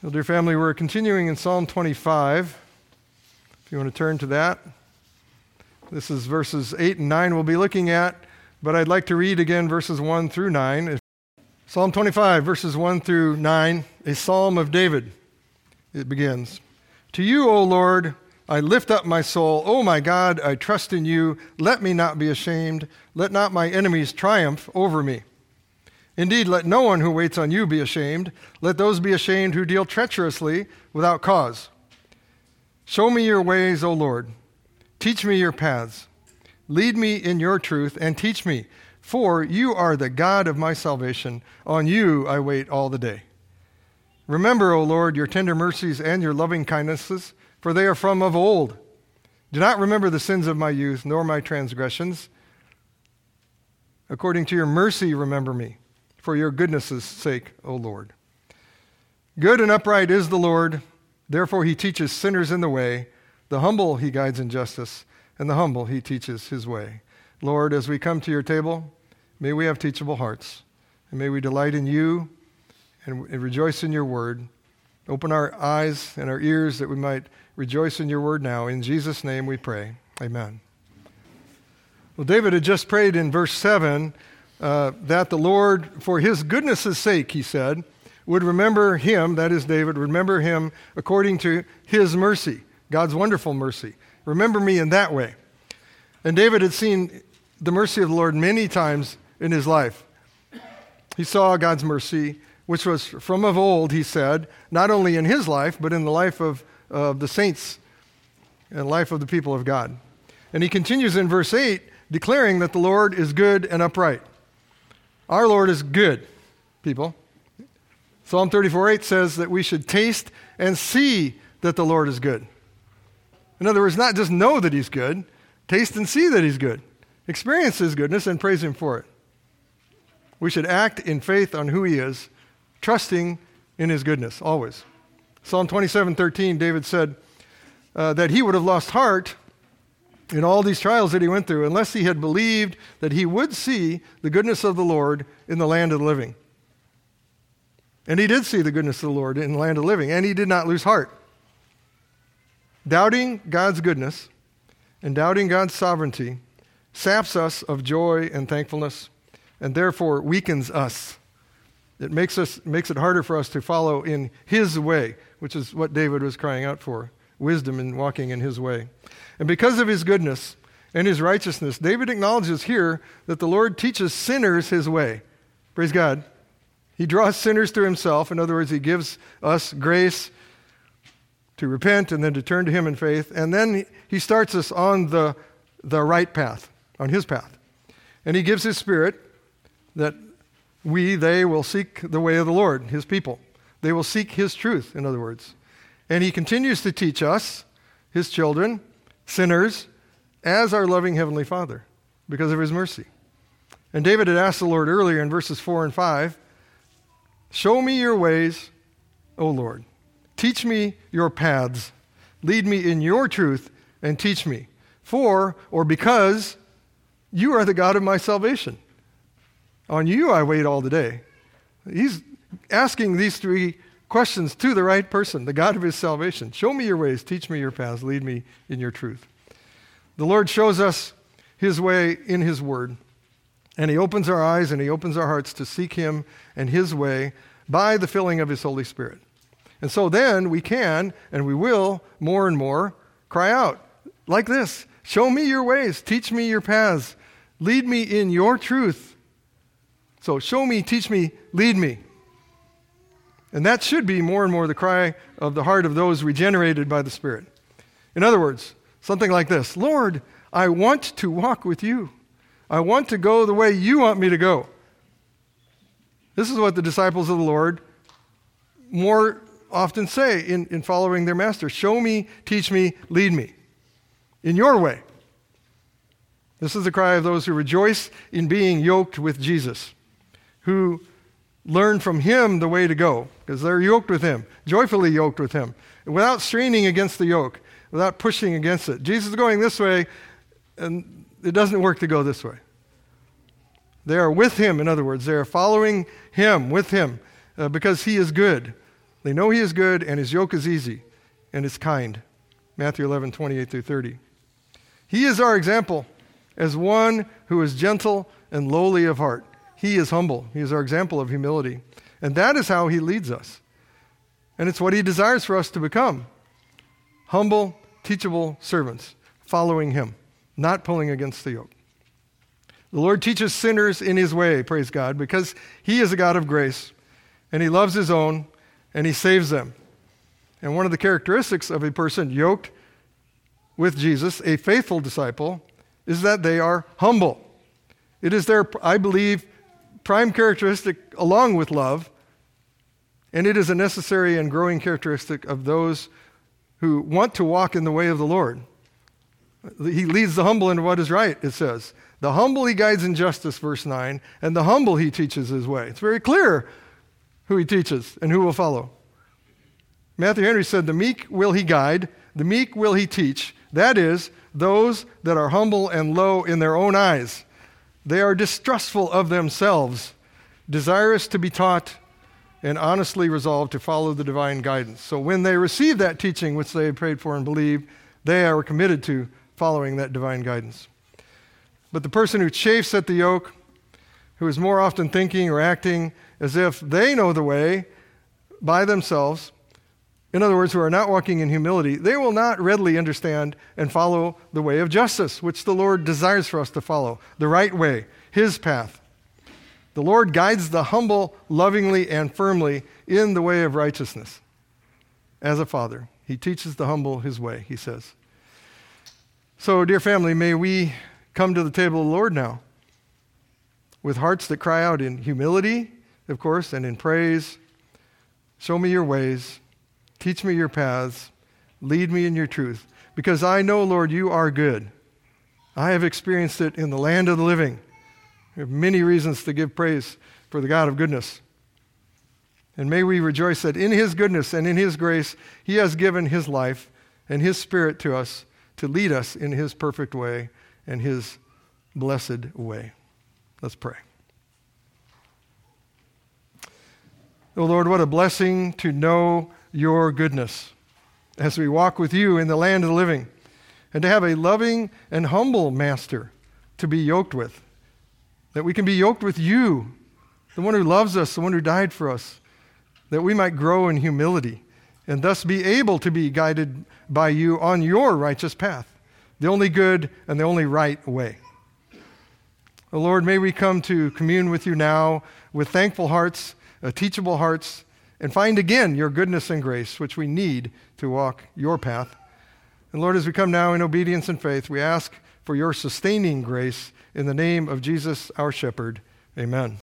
Well, dear family, we're continuing in Psalm 25. If you want to turn to that, this is verses 8 and 9 we'll be looking at, but I'd like to read again verses 1 through 9. Psalm 25, verses 1 through 9, a psalm of David. It begins To you, O Lord, I lift up my soul. O my God, I trust in you. Let me not be ashamed. Let not my enemies triumph over me. Indeed, let no one who waits on you be ashamed. Let those be ashamed who deal treacherously without cause. Show me your ways, O Lord. Teach me your paths. Lead me in your truth and teach me, for you are the God of my salvation. On you I wait all the day. Remember, O Lord, your tender mercies and your loving kindnesses, for they are from of old. Do not remember the sins of my youth, nor my transgressions. According to your mercy, remember me for your goodness' sake, O Lord. Good and upright is the Lord, therefore he teaches sinners in the way. The humble he guides in justice, and the humble he teaches his way. Lord, as we come to your table, may we have teachable hearts, and may we delight in you and rejoice in your word. Open our eyes and our ears that we might rejoice in your word now. In Jesus' name we pray. Amen. Well, David had just prayed in verse 7 uh, that the Lord, for his goodness' sake, he said, would remember him, that is David, remember him according to his mercy, God's wonderful mercy. Remember me in that way. And David had seen the mercy of the Lord many times in his life. He saw God's mercy, which was from of old, he said, not only in his life, but in the life of, of the saints and life of the people of God. And he continues in verse 8, declaring that the Lord is good and upright. Our Lord is good, people. Psalm 34 8 says that we should taste and see that the Lord is good. In other words, not just know that He's good, taste and see that He's good. Experience His goodness and praise Him for it. We should act in faith on who He is, trusting in His goodness, always. Psalm 27 13, David said uh, that he would have lost heart in all these trials that he went through unless he had believed that he would see the goodness of the Lord in the land of the living. And he did see the goodness of the Lord in the land of the living, and he did not lose heart. Doubting God's goodness and doubting God's sovereignty saps us of joy and thankfulness, and therefore weakens us. It makes, us, makes it harder for us to follow in his way, which is what David was crying out for wisdom in walking in his way. And because of his goodness and his righteousness, David acknowledges here that the Lord teaches sinners his way. Praise God. He draws sinners to himself. In other words, he gives us grace to repent and then to turn to him in faith. And then he starts us on the, the right path, on his path. And he gives his spirit that we, they, will seek the way of the Lord, his people. They will seek his truth, in other words. And he continues to teach us, his children, sinners, as our loving Heavenly Father because of his mercy. And David had asked the Lord earlier in verses 4 and 5 Show me your ways, O Lord. Teach me your paths. Lead me in your truth and teach me. For, or because, you are the God of my salvation. On you I wait all the day. He's asking these three questions to the right person, the God of his salvation. Show me your ways, teach me your paths, lead me in your truth. The Lord shows us his way in his word, and he opens our eyes and he opens our hearts to seek him and his way by the filling of his Holy Spirit. And so then we can, and we will, more and more, cry out like this Show me your ways, teach me your paths, lead me in your truth. So show me, teach me, lead me. And that should be more and more the cry of the heart of those regenerated by the Spirit. In other words, something like this Lord, I want to walk with you. I want to go the way you want me to go. This is what the disciples of the Lord more often say in, in following their master Show me, teach me, lead me in your way. This is the cry of those who rejoice in being yoked with Jesus, who learn from him the way to go because they're yoked with him, joyfully yoked with him, without straining against the yoke, without pushing against it. Jesus is going this way, and it doesn't work to go this way. They are with him, in other words. They are following him, with him, uh, because he is good. They know he is good, and his yoke is easy, and is kind. Matthew 11, 28 through 30. He is our example as one who is gentle and lowly of heart. He is humble. He is our example of humility. And that is how he leads us. And it's what he desires for us to become humble, teachable servants, following him, not pulling against the yoke. The Lord teaches sinners in his way, praise God, because he is a God of grace and he loves his own and he saves them. And one of the characteristics of a person yoked with Jesus, a faithful disciple, is that they are humble. It is their, I believe, prime characteristic along with love, and it is a necessary and growing characteristic of those who want to walk in the way of the Lord. He leads the humble into what is right, it says. The humble he guides in justice, verse 9, and the humble he teaches his way. It's very clear who he teaches and who will follow. Matthew Henry said, The meek will he guide, the meek will he teach. That is, those that are humble and low in their own eyes. They are distrustful of themselves, desirous to be taught, and honestly resolved to follow the divine guidance. So when they receive that teaching which they have prayed for and believe, they are committed to following that divine guidance. But the person who chafes at the yoke, who is more often thinking or acting as if they know the way by themselves, in other words, who are not walking in humility, they will not readily understand and follow the way of justice, which the Lord desires for us to follow, the right way, His path. The Lord guides the humble lovingly and firmly in the way of righteousness. As a father, He teaches the humble His way, He says. So, dear family, may we come to the table of the Lord now with hearts that cry out in humility, of course, and in praise. Show me your ways. Teach me your paths. Lead me in your truth. Because I know, Lord, you are good. I have experienced it in the land of the living. We have many reasons to give praise for the God of goodness. And may we rejoice that in His goodness and in His grace, He has given His life and His Spirit to us to lead us in His perfect way and His blessed way. Let's pray. Oh Lord, what a blessing to know your goodness as we walk with you in the land of the living, and to have a loving and humble master to be yoked with. That we can be yoked with you, the one who loves us, the one who died for us, that we might grow in humility and thus be able to be guided by you on your righteous path, the only good and the only right way. Oh Lord, may we come to commune with you now with thankful hearts, uh, teachable hearts, and find again your goodness and grace, which we need to walk your path. And Lord, as we come now in obedience and faith, we ask for your sustaining grace in the name of Jesus, our shepherd. Amen.